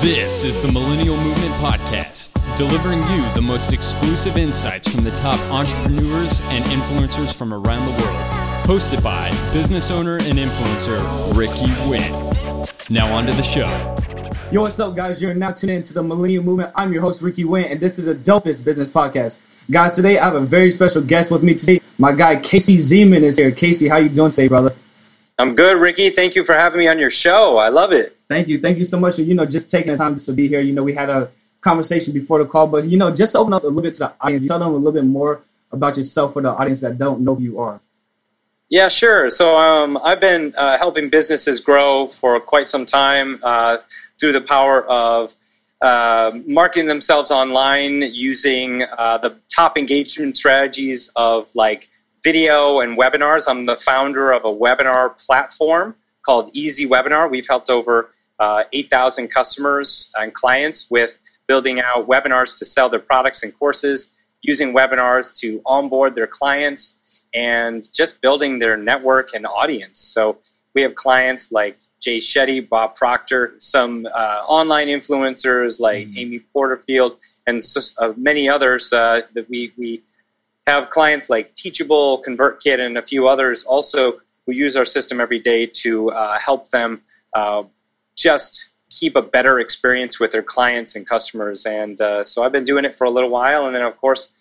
This is the Millennial Movement Podcast, delivering you the most exclusive insights from the top entrepreneurs and influencers from around the world. Hosted by business owner and influencer Ricky Wynn. Now, on to the show. Yo, what's up, guys? You're now tuning into the Millennial Movement. I'm your host, Ricky Wynn, and this is the dopest business podcast. Guys, today I have a very special guest with me today. My guy, Casey Zeman, is here. Casey, how you doing today, brother? I'm good, Ricky. Thank you for having me on your show. I love it. Thank you. Thank you so much. You know, just taking the time to be here. You know, we had a conversation before the call, but, you know, just open up a little bit to the audience. Tell them a little bit more about yourself for the audience that don't know who you are. Yeah, sure. So um, I've been uh, helping businesses grow for quite some time uh, through the power of uh, marketing themselves online using uh, the top engagement strategies of like video and webinars. I'm the founder of a webinar platform called Easy Webinar. We've helped over uh, 8,000 customers and clients with building out webinars to sell their products and courses, using webinars to onboard their clients, and just building their network and audience. So we have clients like Jay Shetty, Bob Proctor, some uh, online influencers like mm-hmm. Amy Porterfield, and so, uh, many others uh, that we, we have clients like Teachable, ConvertKit, and a few others also who use our system every day to uh, help them uh, just keep a better experience with their clients and customers. And uh, so I've been doing it for a little while. And then, of course,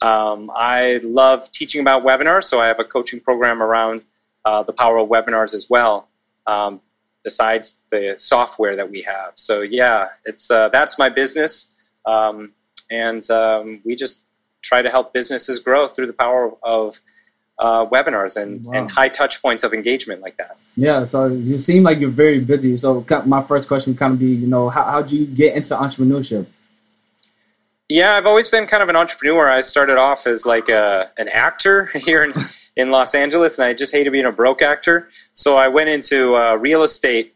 um, I love teaching about webinars. So I have a coaching program around uh, the power of webinars as well. Um, besides the software that we have, so yeah, it's uh, that's my business, um, and um, we just try to help businesses grow through the power of uh, webinars and, wow. and high touch points of engagement like that. Yeah, so you seem like you're very busy. So my first question would kind of be, you know, how how do you get into entrepreneurship? Yeah, I've always been kind of an entrepreneur. I started off as like a, an actor here in, in Los Angeles, and I just hated being a broke actor. So I went into uh, real estate,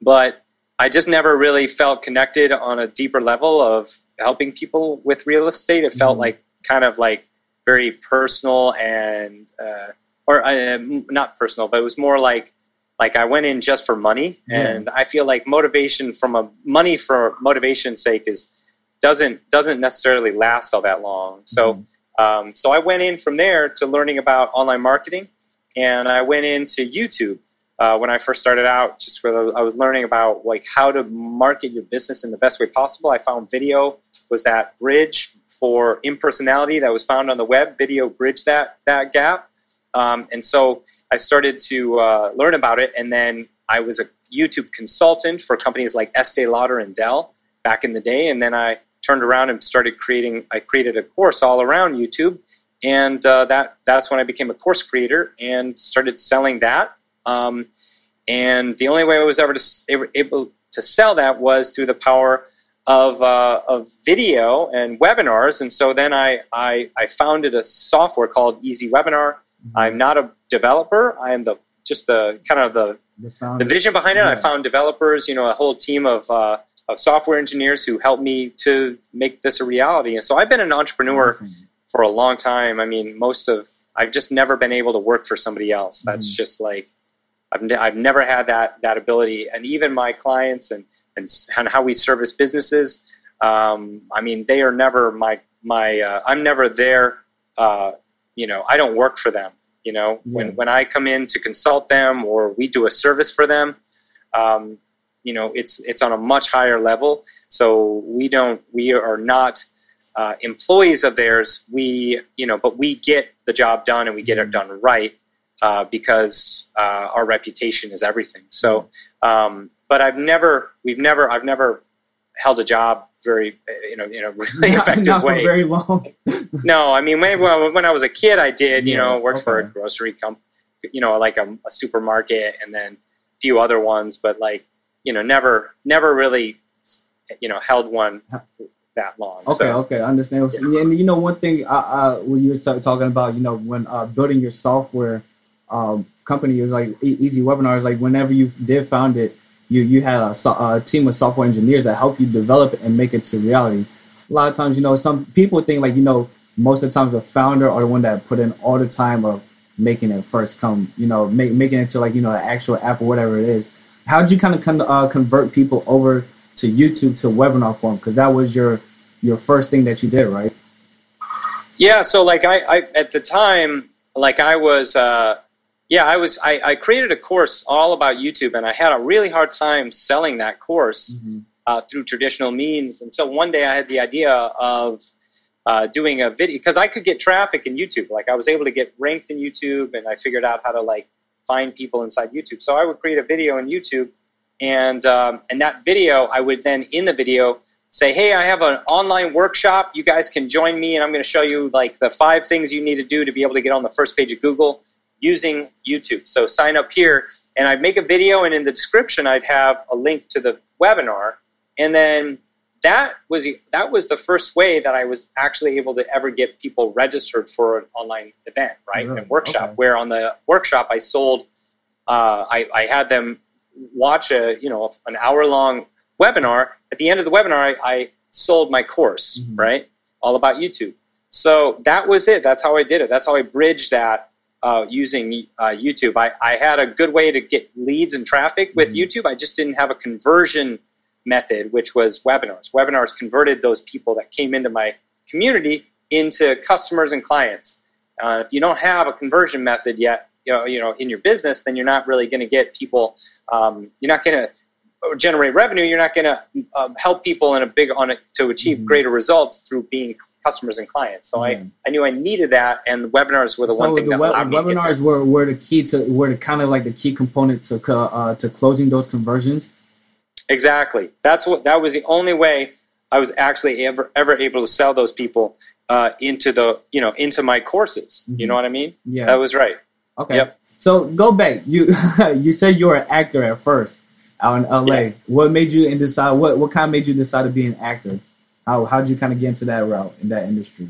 but I just never really felt connected on a deeper level of helping people with real estate. It felt mm-hmm. like kind of like very personal and uh, or uh, not personal, but it was more like like I went in just for money, yeah. and I feel like motivation from a money for motivation's sake is doesn't doesn't necessarily last all that long. So mm-hmm. um, so I went in from there to learning about online marketing, and I went into YouTube. Uh, when I first started out, just where I was learning about like how to market your business in the best way possible. I found video was that bridge for impersonality that was found on the web. Video bridged that that gap, um, and so I started to uh, learn about it. And then I was a YouTube consultant for companies like Estee Lauder and Dell back in the day. And then I turned around and started creating. I created a course all around YouTube, and uh, that that's when I became a course creator and started selling that. Um, and the only way I was ever to, able to sell that was through the power of, uh, of video and webinars. And so then I, I, I founded a software called Easy Webinar. Mm-hmm. I'm not a developer. I am the just the kind of the, the, the vision behind it. Yeah. I found developers, you know, a whole team of, uh, of software engineers who helped me to make this a reality. And so I've been an entrepreneur for a long time. I mean, most of I've just never been able to work for somebody else. That's mm-hmm. just like I've, ne- I've never had that that ability. And even my clients and and, and how we service businesses. Um, I mean, they are never my my. Uh, I'm never there. Uh, you know, I don't work for them. You know, yeah. when when I come in to consult them or we do a service for them, um, you know, it's it's on a much higher level. So we don't. We are not. Uh, employees of theirs, we, you know, but we get the job done and we get it mm-hmm. done right uh, because uh, our reputation is everything. So, um, but I've never, we've never, I've never held a job very, you know, in a really not, effective not way. very long. no, I mean, when, when I was a kid, I did, you yeah, know, worked okay. for a grocery company, you know, like a, a, supermarket and then a few other ones, but like, you know, never, never really, you know, held one that long. Okay, so, okay, I understand. Yeah. And you know, one thing I, I, when you were talking about, you know, when uh, building your software um, company, it was like Easy Webinars. Like whenever you did found it, you you had a, a, team of software engineers that help you develop it and make it to reality. A lot of times, you know, some people think like you know, most of the times the founder or the one that put in all the time of making it first come, you know, make, making it to like you know an actual app or whatever it is. How did you kind of con- uh, convert people over to YouTube to webinar form because that was your your first thing that you did, right? Yeah. So like I, I at the time, like I was, uh, yeah, I was, I, I created a course all about YouTube, and I had a really hard time selling that course mm-hmm. uh, through traditional means until one day I had the idea of uh, doing a video because I could get traffic in YouTube. Like I was able to get ranked in YouTube, and I figured out how to like find people inside YouTube. So I would create a video in YouTube, and um, and that video I would then in the video say, hey, I have an online workshop. You guys can join me, and I'm going to show you like the five things you need to do to be able to get on the first page of Google using YouTube. So sign up here, and I'd make a video, and in the description I'd have a link to the webinar, and then that was that was the first way that I was actually able to ever get people registered for an online event, right? And workshop. Okay. Where on the workshop I sold, uh, I, I had them watch a you know an hour long webinar. At the end of the webinar, I, I sold my course, mm-hmm. right? All about YouTube. So that was it. That's how I did it. That's how I bridged that uh, using uh, YouTube. I, I had a good way to get leads and traffic with mm-hmm. YouTube. I just didn't have a conversion method, which was webinars. Webinars converted those people that came into my community into customers and clients. Uh, if you don't have a conversion method yet, you know, you know, in your business, then you're not really going to get people. Um, you're not going to generate revenue, you're not going to um, help people in a big on it to achieve mm-hmm. greater results through being customers and clients. So mm-hmm. I, I knew I needed that, and the webinars were the so one thing the that we- allowed webinars were, were the key to were the kind of like the key component to uh, to closing those conversions. Exactly. That's what that was the only way I was actually ever ever able to sell those people uh, into the you know into my courses. Mm-hmm. You know what I mean? Yeah, that was right. Okay. Yep. So go back. You you said you were an actor at first out in LA. Yeah. What made you decide? What what kind of made you decide to be an actor? How how did you kind of get into that route in that industry?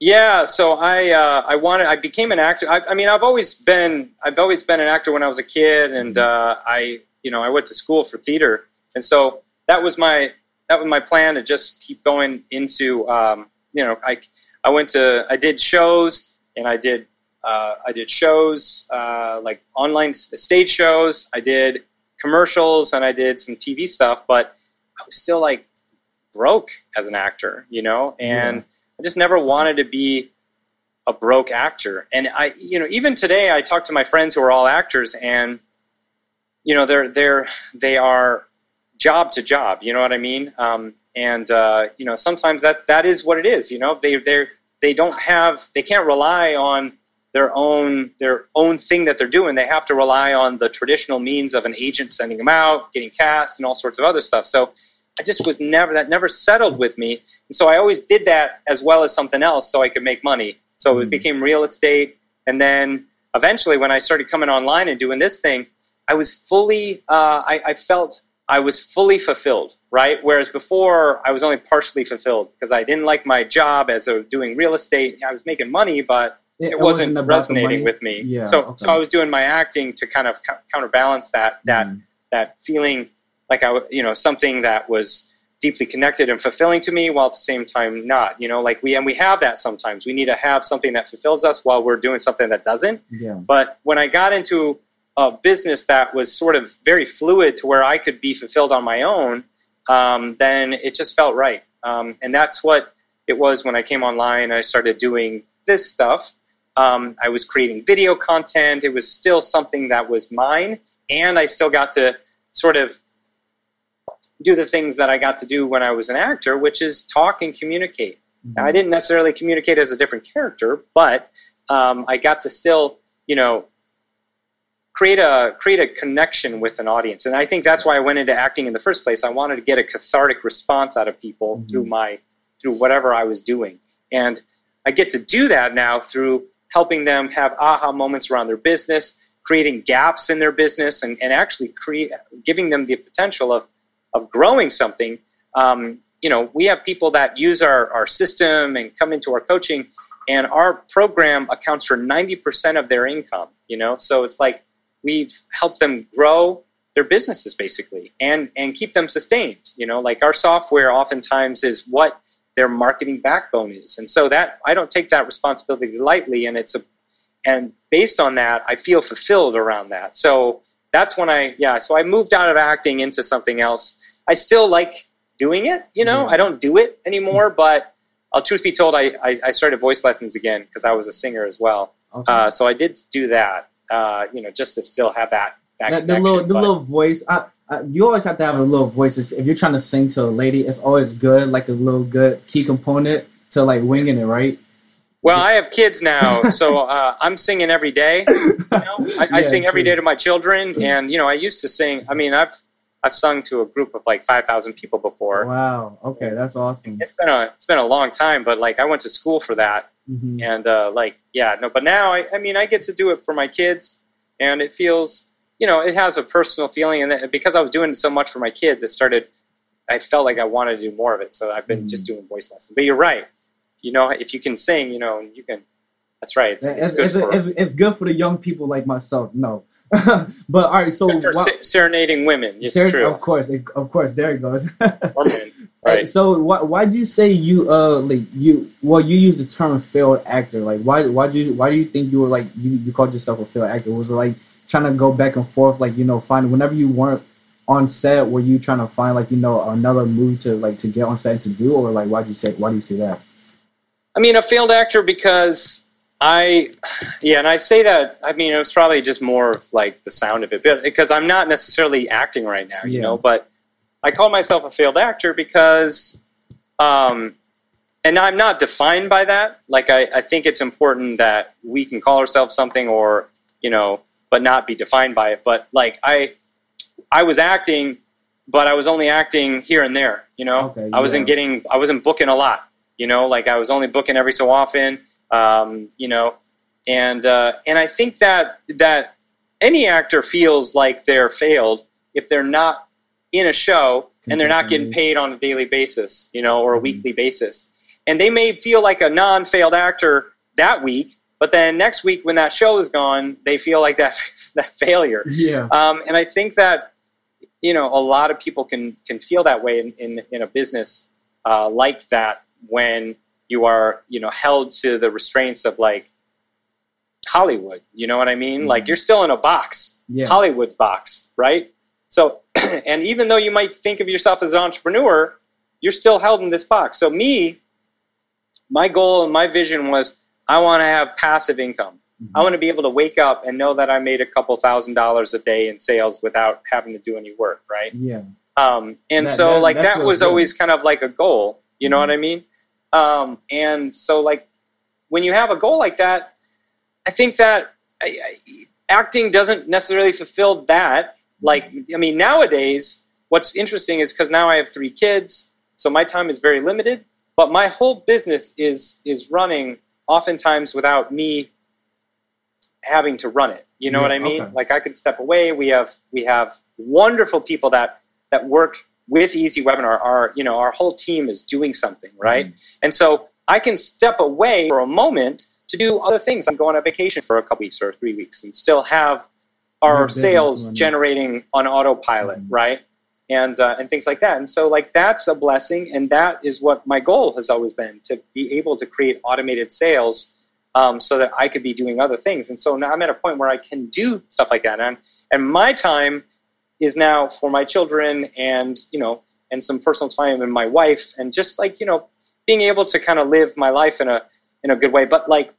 Yeah, so I uh, I wanted I became an actor. I, I, mean, I've always been I've always been an actor when I was a kid, and mm-hmm. uh, I you know I went to school for theater, and so that was my that was my plan to just keep going into um, you know I I went to I did shows and I did uh, I did shows uh, like online stage shows. I did commercials and I did some TV stuff, but I was still like broke as an actor, you know, and yeah. I just never wanted to be a broke actor. And I, you know, even today I talk to my friends who are all actors and, you know, they're, they're, they are job to job, you know what I mean? Um, and, uh, you know, sometimes that, that is what it is, you know, they, they're, they don't have, they can't rely on their own their own thing that they're doing. They have to rely on the traditional means of an agent sending them out, getting cast, and all sorts of other stuff. So I just was never that never settled with me, and so I always did that as well as something else so I could make money. So mm-hmm. it became real estate, and then eventually when I started coming online and doing this thing, I was fully uh, I, I felt I was fully fulfilled, right? Whereas before I was only partially fulfilled because I didn't like my job as a doing real estate. I was making money, but it, it wasn't, wasn't resonating with me. Yeah, so okay. so I was doing my acting to kind of counterbalance that that mm. that feeling like I you know something that was deeply connected and fulfilling to me while at the same time not you know like we and we have that sometimes we need to have something that fulfills us while we're doing something that doesn't yeah. but when i got into a business that was sort of very fluid to where i could be fulfilled on my own um, then it just felt right um, and that's what it was when i came online i started doing this stuff um, I was creating video content. It was still something that was mine, and I still got to sort of do the things that I got to do when I was an actor, which is talk and communicate. Mm-hmm. I didn't necessarily communicate as a different character, but um, I got to still, you know, create a create a connection with an audience. And I think that's why I went into acting in the first place. I wanted to get a cathartic response out of people mm-hmm. through my through whatever I was doing, and I get to do that now through helping them have aha moments around their business, creating gaps in their business, and, and actually create, giving them the potential of, of growing something. Um, you know, we have people that use our, our system and come into our coaching, and our program accounts for 90% of their income, you know? So it's like we've helped them grow their businesses basically and and keep them sustained you know like our software oftentimes is what their marketing backbone is. And so that I don't take that responsibility lightly and it's a and based on that I feel fulfilled around that. So that's when I yeah, so I moved out of acting into something else. I still like doing it. You know, Yeah. I don't do it anymore, but uh, truth be told, I, I, I started voice lessons again because I was a singer as well. Okay. Uh, so I did do that. Uh, you know, just to still have that that That- the little the but- little voice. I, You always have to have a little voice. If you're trying to sing to a lady, it's always good, like a little good key component to like winging it, right? Well, I have kids now, so uh, I'm singing every day. You know? I, I Yeah, sing every day to my children, and you know, I used to sing. I mean, I've I've sung to a group of like five thousand people before. Wow. Okay, that's awesome. It's been a it's been a long time, but like I went to school for that, Mhm. and uh, like yeah, no, but now I I mean I get to do it for my kids, and it feels you know it has a personal feeling, and because I was doing so much for my kids, it started. I felt like I wanted to do more of it, so I've been Mhm. just doing voice lessons. But you're right, you know, if you can sing, you know, you can. That's right. It's, Yeah, it's It's, good it's, for, it's, it's good for the young people like myself. No, but all right. So why- serenading women. It's true. Of course, of course. There it goes. Or men, right? So why why do you say you uh like you well you use the term failed actor like why why do you why do you think you were like you, you called yourself a failed actor was it like trying to go back and forth like you know find whenever you weren't on set were you trying to find like you know another move to like to get on set and to do or like why do you say why do you say that I mean, a failed actor because I, yeah, and I say that. I mean, it was probably just more of like the sound of it, but because I'm not necessarily acting right now, you Yeah. know. But I call myself a failed actor because, um, and I'm not defined by that. Like, I, I think it's important that we can call ourselves something, or you know, but not be defined by it. But like, I, I was acting, but I was only acting here and there. You know, Okay, I wasn't yeah. getting, I wasn't booking a lot you know like i was only booking every so often um, you know and uh, and i think that that any actor feels like they're failed if they're not in a show and they're not getting paid on a daily basis you know or a Mhm. weekly basis and they may feel like a non-failed actor that week but then next week when that show is gone they feel like that that failure yeah um, and I think that you know a lot of people can can feel that way in in, in a business uh, like that when you are you know held to the restraints of like Hollywood. You know what I mean? Mhm. Like you're still in a box, yeah Hollywood box, right? So, and even though you might think of yourself as an entrepreneur, you're still held in this box. So me, my goal and my vision was I want to have passive income. I want to be able to wake up and know that I made a couple thousand dollars a day in sales without having to do any work, right? yeah Um, and That- so, that- like, that that, was good. always kind of like a goal, you know what I mean? Um, and so, like, when you have a goal like that, I think that I, I, acting doesn't necessarily fulfill that. Like, I mean, nowadays, what's interesting is because now I have three kids, so my time is very limited. But my whole business is is running oftentimes without me having to run it. You know Yeah, what I mean? okay. Like I could step away. We have we have wonderful people that that work with Easy Webinar. Our you know our whole team is doing something right, Mm-hmm. and so I can step away for a moment to do other things. I'm going on vacation for a couple weeks or three weeks, and still have our sales generating on autopilot, Mhm. right? And uh, and things like that. And so like that's a blessing, and that is what my goal has always been to be able to create automated sales um, so that I could be doing other things. And so now I'm at a point where I can do stuff like that. And, and my time is now for my children and, you know, and some personal time and my wife and just like, you know, being able to kind of live my life in a, in a good way. But like,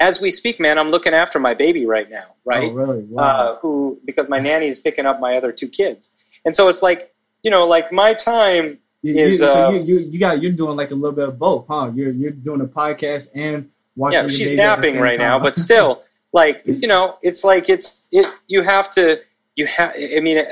as we speak, man, I'm looking after my baby right now, right? oh, really wow uh, who because my nanny is picking up my other two kids, and so it's like you know, like my time. You, you, is, so uh, you, you you got you're doing like a little bit of both, huh? You're you're doing a podcast and watching. Yeah, she's napping right now, but still, like you know, it's like it's it. You have to. You have. I mean,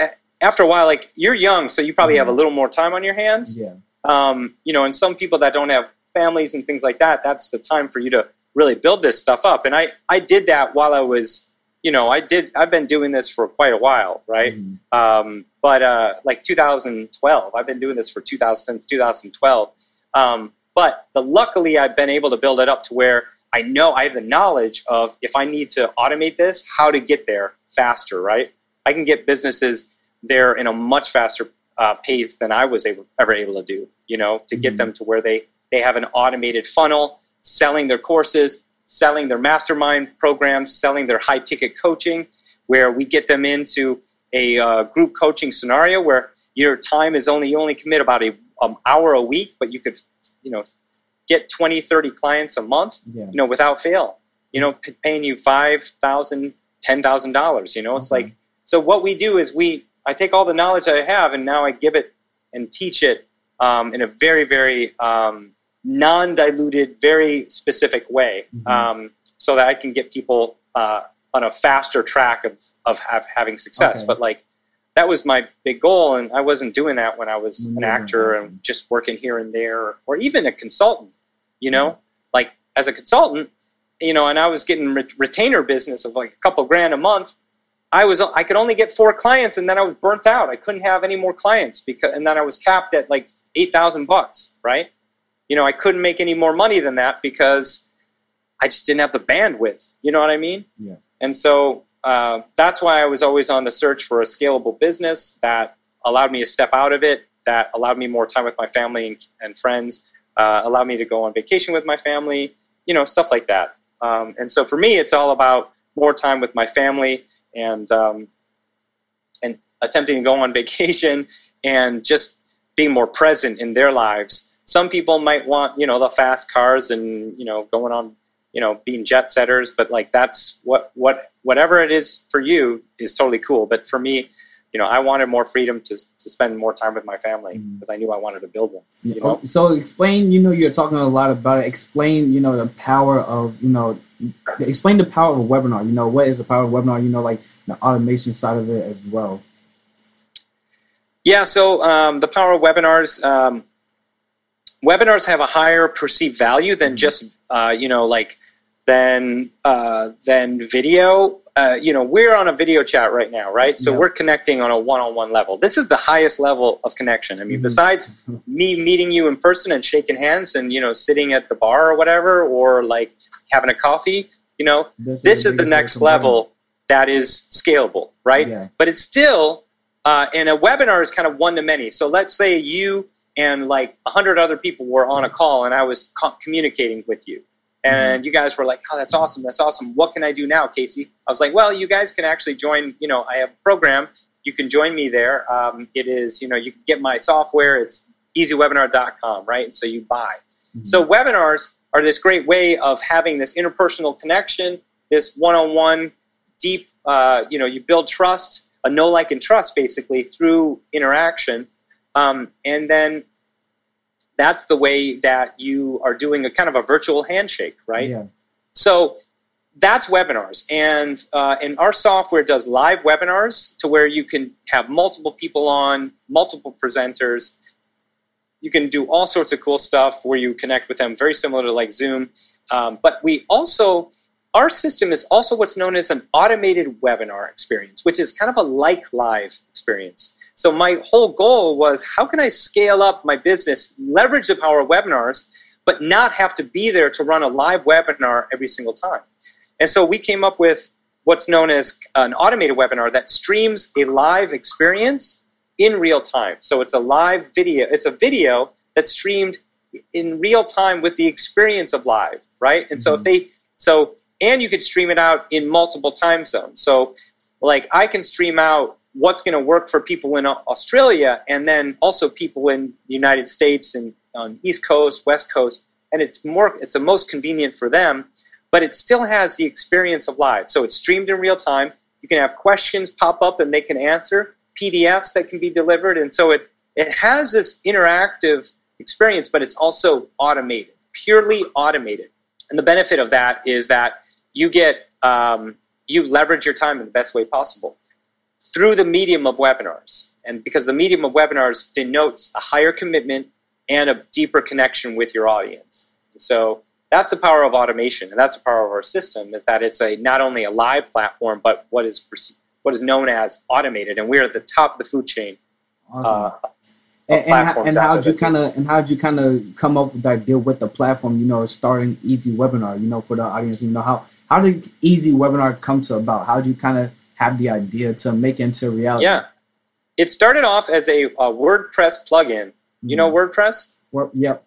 after a while, like you're young, so you probably have a Mhm. little more time on your hands. yeah, um, you know, and some people that don't have families and things like that, that's the time for you to really build this stuff up. And I, I did that while I was, you know, I did, I've been doing this for quite a while, right? Mhm. Um, but uh, like 2012, I've been doing this for 2000 since 2012. Um, but the, luckily, I've been able to build it up to where I know I have the knowledge of if I need to automate this, how to get there faster, right? I can get businesses there in a much faster uh, pace than I was able, ever able to do. You know, to get Mhm. them to where they they have an automated funnel, selling their courses, selling their mastermind programs, selling their high ticket coaching, where we get them into a uh, group coaching scenario where your time is only you only commit about a um, hour a week, but you could you know get 20, 30 clients a month, Yeah. you know, without fail. You know, p- paying you five thousand, ten thousand dollars. You know, it's Okay. like so. What we do is we I take all the knowledge I have and now I give it and teach it um, in a very, very um, non-diluted, very specific way, Mhm. um, so that I can get people uh, on a faster track of of have, having success. Okay. But like that was my big goal, and I wasn't doing that when I was When an actor and just working here and there, or even a consultant. You know, like as a consultant, you know, and I was getting re- retainer business of like a couple grand a month. I was I could only get four clients, and then I was burnt out. I couldn't have any more clients because, and then I was capped at like eight thousand bucks. Right? You know, I couldn't make any more money than that because I just didn't have the bandwidth. You know what I mean? Yeah. And so uh, that's why I was always on the search for a scalable business that allowed me to step out of it, that allowed me more time with my family and, and friends, uh, allowed me to go on vacation with my family, you know, stuff like that. Um, and so for me, it's all about more time with my family and um, and attempting to go on vacation and just being more present in their lives. Some people might want, you know, the fast cars and you know going on, you know, being jet setters, but like that's what what whatever it is for you is totally cool. But for me, you know, I wanted more freedom to to spend more time with my family because I knew I wanted to build one. You know? So explain, you know, you're talking a lot about it. Explain, you know, the power of, you know, explain the power of a webinar. You know, what is the power of a webinar? You know, like the automation side of it as well. Yeah, so um, the power of webinars. Um, webinars have a higher perceived value than just uh, you know like than uh, than video. Uh, you know, we're on a video chat right now, right? So Yeah. we're connecting on a one-on-one level. This is the highest level of connection. I mean, Mhm. besides me meeting you in person and shaking hands and you know sitting at the bar or whatever, or like having a coffee, you know, this is the next way to learn. level that is scalable, right? Yeah. But it's still, uh, and a webinar is kind of one to many. So let's say you and like a hundred other people were on a call, and I was co- communicating with you, and you guys were like, "Oh, that's awesome! That's awesome! What can I do now, Casey?" I was like, "Well, you guys can actually join. You know, I have a program. You can join me there. Um, it is, you know, you can get my software. It's easywebinar.com, right? So you buy." Mhm. So webinars are this great way of having this interpersonal connection, this one-on-one, deep. Uh, you know, you build trust, a know, like, and trust, basically through interaction, um, and then that's the way that you are doing a kind of a virtual handshake, right? Yeah. So that's webinars, and uh, and our software does live webinars to where you can have multiple people on, multiple presenters. You can do all sorts of cool stuff where you connect with them, very similar to like Zoom. Um, but we also, our system is also what's known as an automated webinar experience, which is kind of a like live experience. So my whole goal was how can I scale up my business, leverage the power of webinars, but not have to be there to run a live webinar every single time. And so we came up with what's known as an automated webinar that streams a live experience in real time. So it's a live video, it's a video that's streamed in real time with the experience of live, right? And so if mm-hmm. they so and you could stream it out in multiple time zones. So like I can stream out what's going to work for people in Australia and then also people in the United States and on East Coast, West Coast, and it's more it's the most convenient for them, but it still has the experience of live. So it's streamed in real time. You can have questions pop up and they can answer, PDFs that can be delivered, and so it it has this interactive experience, but it's also automated, purely automated. And the benefit of that is that you get um, you leverage your time in the best way possible through the medium of webinars. And because the medium of webinars denotes a higher commitment and a deeper connection with your audience. So that's the power of automation, and that's the power of our system is that it's a not only a live platform, but what is what is known as automated, and we're at the top of the food chain. Awesome. Uh, and, and, and how'd you kind of and how'd you kind of come up with that deal with the platform? You know, starting Easy Webinar. You know, for the audience, you know how how did Easy Webinar come to about? How did you kind of have the idea to make into reality? yeah, it started off as a, a WordPress plugin. You know WordPress? Well, yep.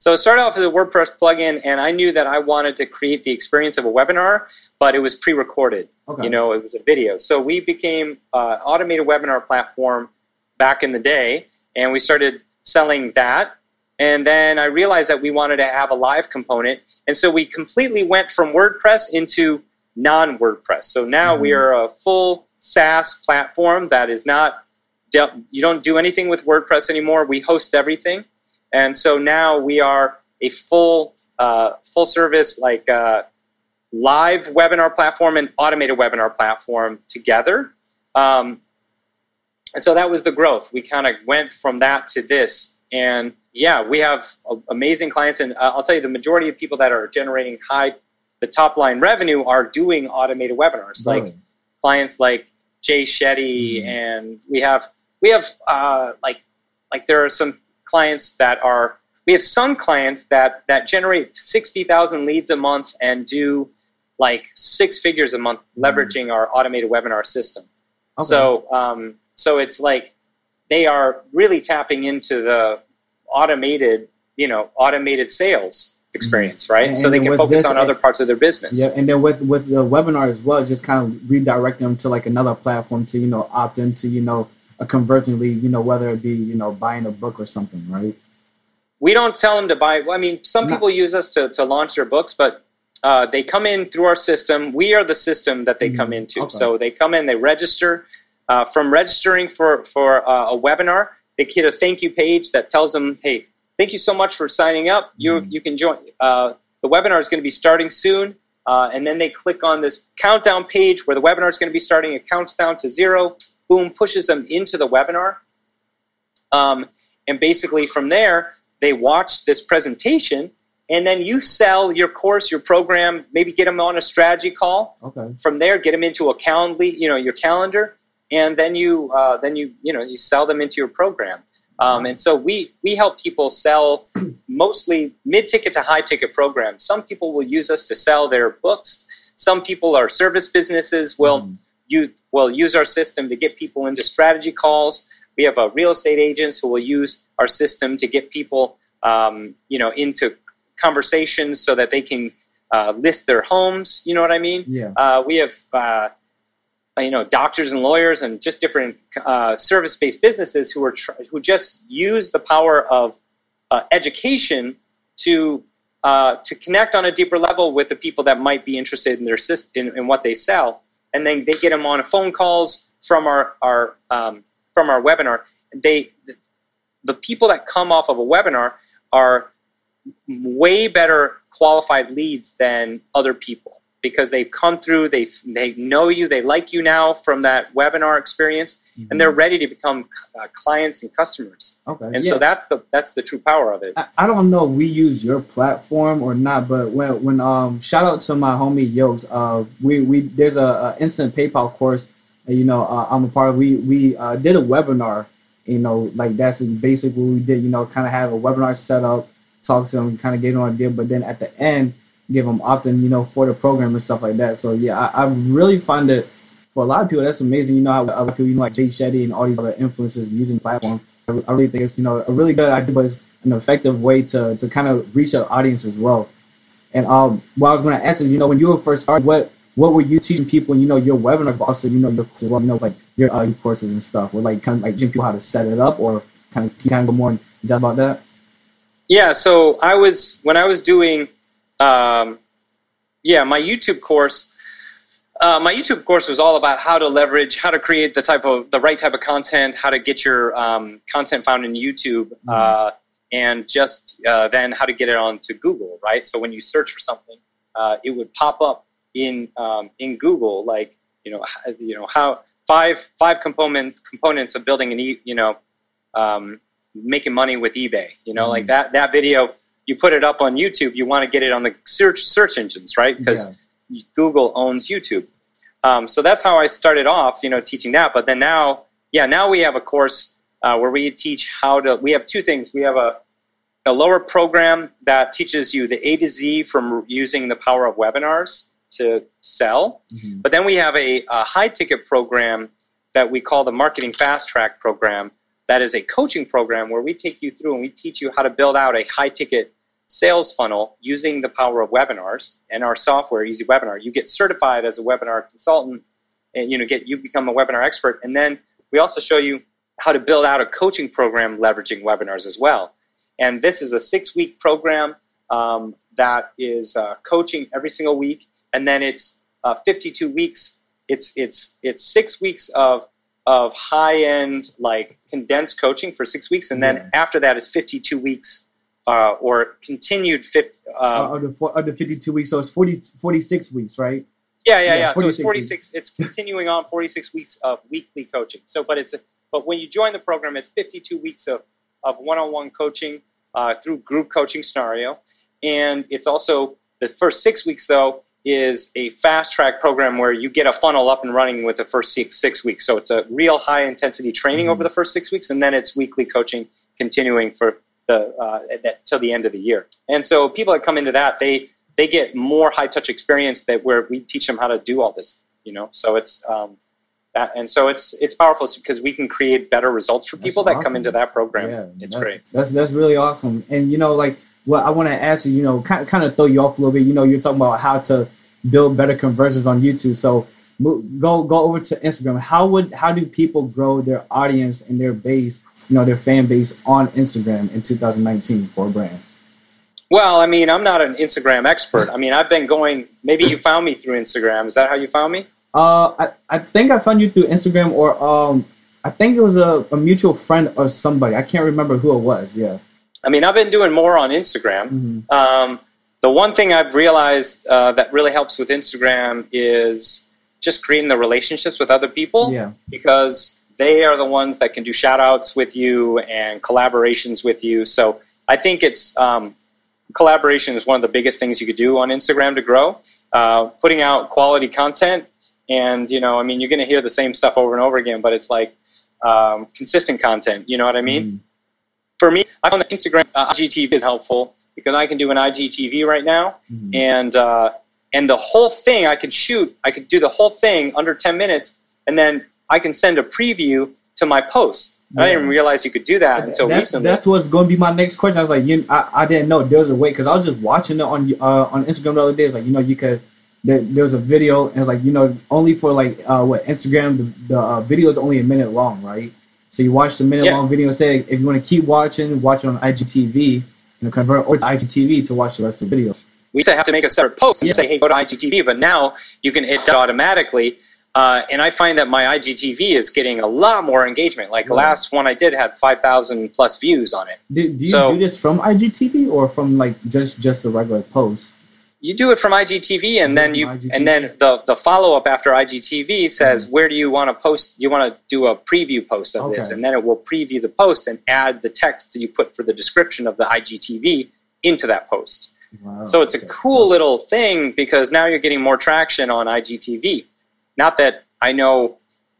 So it started off as a WordPress plugin, and I knew that I wanted to create the experience of a webinar, but it was pre-recorded. Okay. You know, it was a video. So we became uh, automated webinar platform back in the day, and we started selling that. And then I realized that we wanted to have a live component, and so we completely went from WordPress into non WordPress. So now mm-hmm. we are a full SaaS platform that is not you don't do anything with WordPress anymore. We host everything, and so now we are a full uh, full service like uh, live webinar platform and automated webinar platform together. Um, and so that was the growth. We kind of went from that to this, and yeah, we have amazing clients. And uh, I'll tell you, the majority of people that are generating high, the top line revenue are doing automated webinars, like clients like Jay Shetty, mm-hmm. and we have we have uh, like like there are some clients that are we have some clients that that generate sixty thousand leads a month and do like six figures a month mm-hmm. leveraging our automated webinar system. Okay. So um, so it's like they are really tapping into the automated you know automated sales experience, right? And, so they can focus this, on other parts of their business. Yeah, and then with with the webinar as well, just kind of redirect them to like another platform to you know opt into you know a conversion lead, you know, whether it be, you know, buying a book or something, right? We don't tell them to buy. I mean, some Not, people use us to, to launch their books, but uh, they come in through our system. We are the system that they mm-hmm. come into. Okay. So they come in, they register. Uh, from registering for, for uh, a webinar, they get a thank you page that tells them, hey, thank you so much for signing up. You, mm-hmm. you can join. Uh, the webinar is going to be starting soon. Uh, and then they click on this countdown page where the webinar is going to be starting. It counts down to zero boom, pushes them into the webinar. Um, and basically from there, they watch this presentation and then you sell your course, your program, maybe get them on a strategy call. Okay. From there, get them into a calendar, you know, your calendar, and then you uh, then you you know you sell them into your program. Um, and so we we help people sell mostly mid ticket to high ticket programs. Some people will use us to sell their books. Some people are service businesses will. Mm you will use our system to get people into strategy calls. We have uh, real estate agents who will use our system to get people, um, you know, into conversations so that they can uh, list their homes. You know what I mean? Yeah. Uh, we have, uh, you know, doctors and lawyers and just different uh, service-based businesses who are tr- who just use the power of uh, education to to connect on a deeper level with the people that might be interested in their in, in what they sell and then they get them on phone calls from our our um, from our webinar. They the people that come off of a webinar are way better qualified leads than other people because they've come through, they they know you, they like you now from that webinar experience, mm-hmm. and they're ready to become uh, clients and customers. Okay, and yeah. so that's the that's the true power of it. I, I, don't know if we use your platform or not, but when when um shout out to my homie Yokes, uh we we there's a, a instant PayPal course, and, you know uh, I'm a part of. We we uh, did a webinar, you know like that's basically what we did. You know, kind of have a webinar set up, talk to them, kind of get an idea, but then at the end give them opt-in, you know, for the program and stuff like that. So yeah, I, I really find it for a lot of people that's amazing. You know how other people, you know, like Jay Shetty and all these other influencers using the platform. I, I really think it's you know a really good idea, but it's an effective way to to kind of reach an audience as well. And um, what I was going to ask is, you know, when you were first started, what what were you teaching people? You know, your webinar, but also you know your well, you know, like your uh, courses and stuff. Were like kind of like teaching people how to set it up, or kind of kind of go more in depth about that. Yeah. So I was when I was doing um, yeah, my YouTube course. Uh, my YouTube course was all about how to leverage, how to create the type of the right type of content, how to get your um, content found in YouTube, mm-hmm. uh, and just uh, then how to get it onto Google. Right. So when you search for something, uh, it would pop up in um, in Google, like you know, you know how five five component components of building an e, you know, um, making money with eBay. You know, mm-hmm. like that that video you put it up on YouTube, you want to get it on the search search engines, right? Because yeah. Google owns YouTube. Um, so that's how I started off, you know, teaching that. But then now, yeah, now we have a course uh, where we teach how to. We have two things. We have a a lower program that teaches you the A to Z from using the power of webinars to sell. Mm-hmm. But then we have a, a high ticket program that we call the Marketing Fast Track program. That is a coaching program where we take you through and we teach you how to build out a high ticket sales funnel using the power of webinars and our software, Easy Webinar. You get certified as a webinar consultant, and you know get you become a webinar expert, and then we also show you how to build out a coaching program leveraging webinars as well. And this is a six week program um, that is uh, coaching every single week, and then it's uh, 52 weeks. It's it's it's six weeks of of high end like condensed coaching for six weeks, and then Yeah. after that it's 52 weeks uh, or continued 50. Uh, Um, four- of the 52 weeks, so it's 40, 46 weeks, right? yeah, yeah, yeah, yeah. So it's 46 46. It's continuing on 46 weeks of weekly coaching. So, but it's a, but when you join the program, it's 52 weeks of of one-on-one coaching uh, through group coaching scenario, and it's also the first six weeks though is a fast track program where you get a funnel up and running with the first six six weeks. So it's a real high intensity training Mhm. over the first six weeks, and then it's weekly coaching continuing for the uh, that, till the end of the year. And so people that come into that they they get more high touch experience that where we teach them how to do all this. You know, so it's um, that, and so it's it's powerful because we can create better results for That's people that come into that program. Yeah, it's that- great. That's that's really awesome. And you know, like what I want to ask you, you know, kind kind of throw you off a little bit. You know, you're talking about how to build better conversions on YouTube. So go go over to Instagram. How would how do people grow their audience and their base, you know, their fan base on Instagram in 2019 for a brand? Well, I mean, I'm not an Instagram expert. I mean, I've been going. Maybe you found me through Instagram. Is that how you found me? Uh, I, I think I found you through Instagram or um, I think it was a, a mutual friend or somebody. I can't remember who it was. Yeah. I mean, I've been doing more on Instagram. Mhm. Um, the one thing I've realized uh, that really helps with Instagram is just creating the relationships with other people Yeah. because they are the ones that can do shout outs with you and collaborations with you. So I think it's um, collaboration is one of the biggest things you could do on Instagram to grow. Uh, putting out quality content, and you know, I mean, you're going to hear the same stuff over and over again, but it's like um, consistent content. You know what I mean? Mhm. For me, I found that Instagram uh, IGTV is helpful because I can do an IGTV right now, Mhm. and uh, and the whole thing I could shoot. I could do the whole thing under 10 minutes, and then I can send a preview to my post. I didn't realize you could do that until that's, recently. That's what's going to be my next question. I was like, you, I, I didn't know there was a way because I was just watching it on uh, on Instagram the other day. It's like you know you could there, there was a video and it's like you know only for like uh, what Instagram the, the uh, video is only a minute long, right? So you watch the minute Yeah. long video and say if you want to keep watching, watch it on IGTV and convert or to IGTV to watch the rest of the video. we used to have to make a separate post and Yeah. say, hey, go to IGTV, but now you can hit that automatically. Uh, and I find that my IGTV is getting a lot more engagement. Like the last one I did had 5,000 plus views on it. Do, do you So- do this from IGTV or from like just just the regular post? You do it from IGTV, and then you IGTV. and then the the follow up after IGTV says Mm-hmm. where do you want to post? You want to do a preview post of this, and then it will preview the post and add the text that you put for the description of the IGTV into that post. Wow, So it's a okay. cool little thing because now you're getting more traction on IGTV. Not that I know,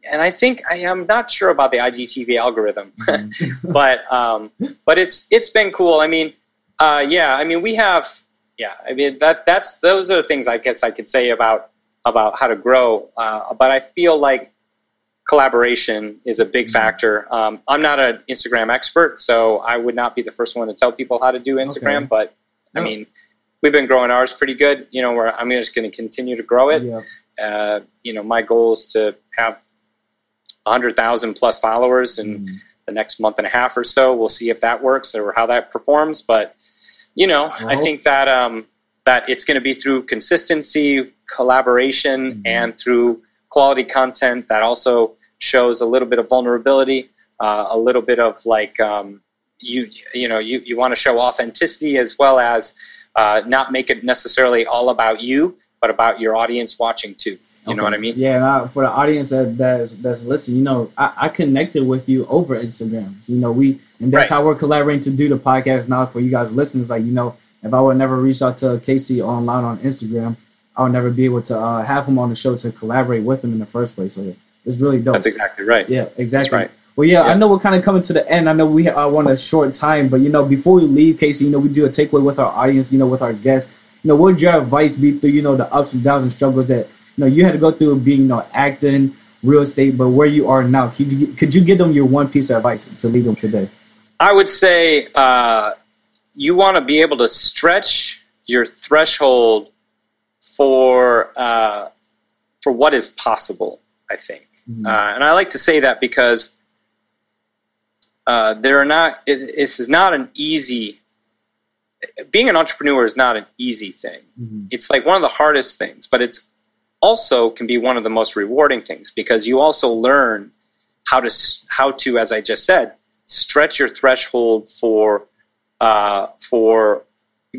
and I think I am not sure about the IGTV algorithm, Mhm. but um, but it's it's been cool. I mean, uh, yeah, I mean we have, yeah, I mean that that's those are the things I guess I could say about about how to grow. Uh, but I feel like collaboration is a big Mhm. factor. Um, I'm not an Instagram expert, so I would not be the first one to tell people how to do Instagram. Okay. But I No. mean, we've been growing ours pretty good. You know, where I'm just going to continue to grow it. yeah. Uh, you know, my goal is to have 100,000 plus followers in Mhm. the next month and a half or so. We'll see if that works or how that performs. But you know, I think that um, that it's going to be through consistency, collaboration, Mhm. and through quality content that also shows a little bit of vulnerability, uh, a little bit of like um, you you know you you want to show authenticity as well as uh, not make it necessarily all about you, but about your audience watching too. You know what I mean? Yeah, I, for the audience that that's, that's listening, you know, I, I connected with you over Instagram. You know, we and that's Right. how we're collaborating to do the podcast now for you guys listeners. Like, you know, if I would never reach out to Casey online on Instagram, I would never be able to uh, have him on the show to collaborate with him in the first place. So it's really dope. That's exactly right. Yeah, exactly. right. Well, yeah, I know we're kind of coming to the end. I know we uh, want a short time, but you know, before we leave, Casey, you know, we do a takeaway with our audience. You know, with our guests. You know, what would your advice be through you know the ups and downs and struggles that you know you had to go through being you know acting, real estate, but where you are now? Could you could you give them your one piece of advice to lead them today? I would say uh, you want to be able to stretch your threshold for uh, for what is possible. I think, Mhm. uh, and I like to say that because uh, there are not. It, this is not an easy. Being an entrepreneur is not an easy thing. Mhm. It's like one of the hardest things, but it's also can be one of the most rewarding things because you also learn how to how to, as I just said, stretch your threshold for uh, for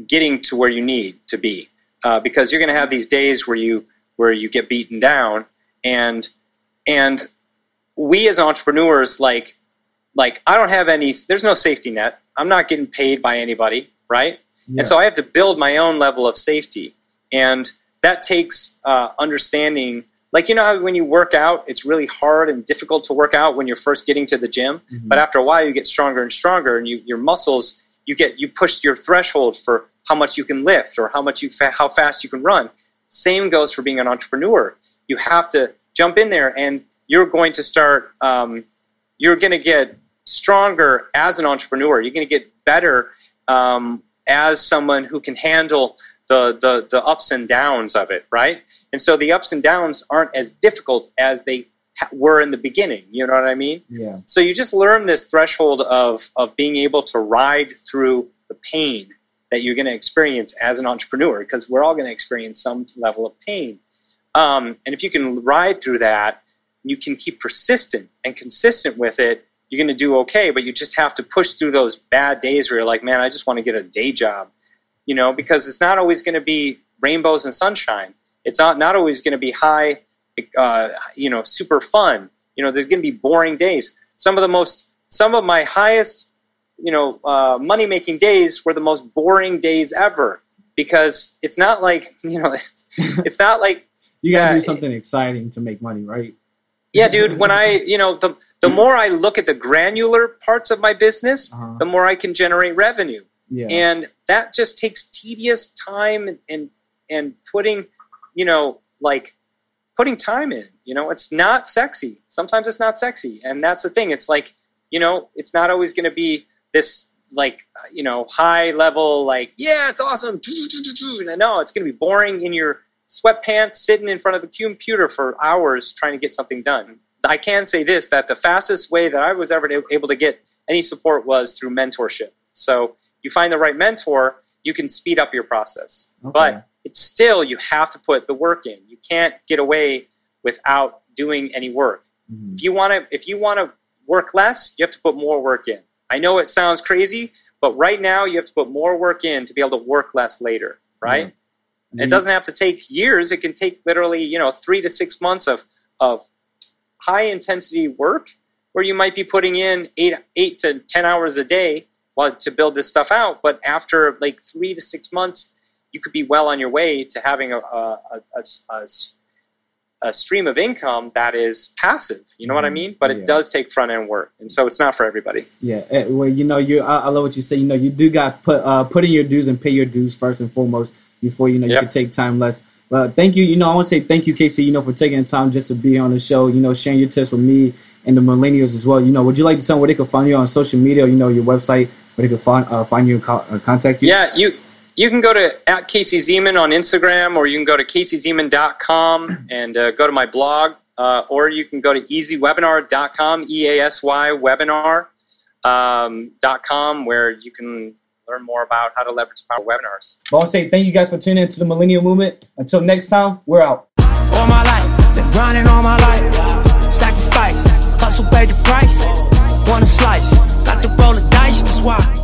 getting to where you need to be. Uh, because you're going to have these days where you where you get beaten down, and and we as entrepreneurs like like I don't have any. There's no safety net. I'm not getting paid by anybody, right? Yeah. And so I have to build my own level of safety. And that takes uh, understanding. Like, you know how when you work out, it's really hard and difficult to work out when you're first getting to the gym. Mhm. But after a while, you get stronger and stronger, and you, your muscles, you get you push your threshold for how much you can lift or how much you fa- how fast you can run. Same goes for being an entrepreneur. You have to jump in there, and you're going to start. Um, you're going to get stronger as an entrepreneur. You're going to get better um, as someone who can handle the, the the ups and downs of it, right? And so the ups and downs aren't as difficult as they ha- were in the beginning. You know what I mean? yeah. So you just learn this threshold of of being able to ride through the pain that you're going to experience as an entrepreneur, because we're all going to experience some level of pain. Um, and if you can ride through that, you can keep persistent and consistent with it. You're going to do okay, but you just have to push through those bad days where you're like, man, I just want to get a day job, you know, because it's not always going to be rainbows and sunshine. It's not not always going to be high, uh, you know, super fun. You know, there's going to be boring days. Some of the most, some of my highest, you know, uh, money making days were the most boring days ever because it's not like you know, it's, it's not like You gotta Yeah, do it- something exciting to make money, right? yeah, dude. When I, you know, the the more I look at the granular parts of my business, Uh-huh. the more I can generate revenue, Yeah. and that just takes tedious time and and, and putting, you know, like putting time in. You know, it's not sexy. Sometimes it's not sexy, and that's the thing. It's like, you know, it's not always going to be this like you know high level like yeah it's awesome no it's going to be boring in your sweatpants sitting in front of the computer for hours trying to get something done i can say this that the fastest way that i was ever able to get any support was through mentorship. So you find the right mentor you can speed up your process. Okay. but it's still you have to put the work in. You can't get away without doing any work. Mhm. if you want to if you want to work less you have to put more work in. I know it sounds crazy but right now you have to put more work in to be able to work less later right? And it doesn't have to take years. It can take literally you know three to six months of of high intensity work where you might be putting in eight eight to ten hours a day while to build this stuff out but after like three to six months you could be well on your way to having a a a stream of income that is passive you know what i Mhm. mean but Yeah. it does take front end work and so it's not for everybody Yeah, eh, well, you know, you I, I love what you say. You know, you do got put uh, put in your dues and pay your dues first and foremost before you know you Yep. can take time less. But thank you. You know, I want to say thank you, Casey. You know, for taking the time just to be on the show. You know, sharing your tips with me and the millennials as well. You know, would you like to tell them where they can find you on social media? You know, your website where they can find uh, find you and co- uh, contact you. Yeah, you you can go to at Casey Zeman on Instagram, or you can go to caseyzeman.com and uh, go to my blog, uh, or you can go to easywebinar.com, E A S Y webinar um, where you can learn more about how to leverage power webinars. I want to say thank you guys for tuning into the Millennial Movement. Until next time, we're out. All my life, been grinding all my life. Sacrifice, hustle, pay the price. Wanna slice, got to roll the dice, that's why.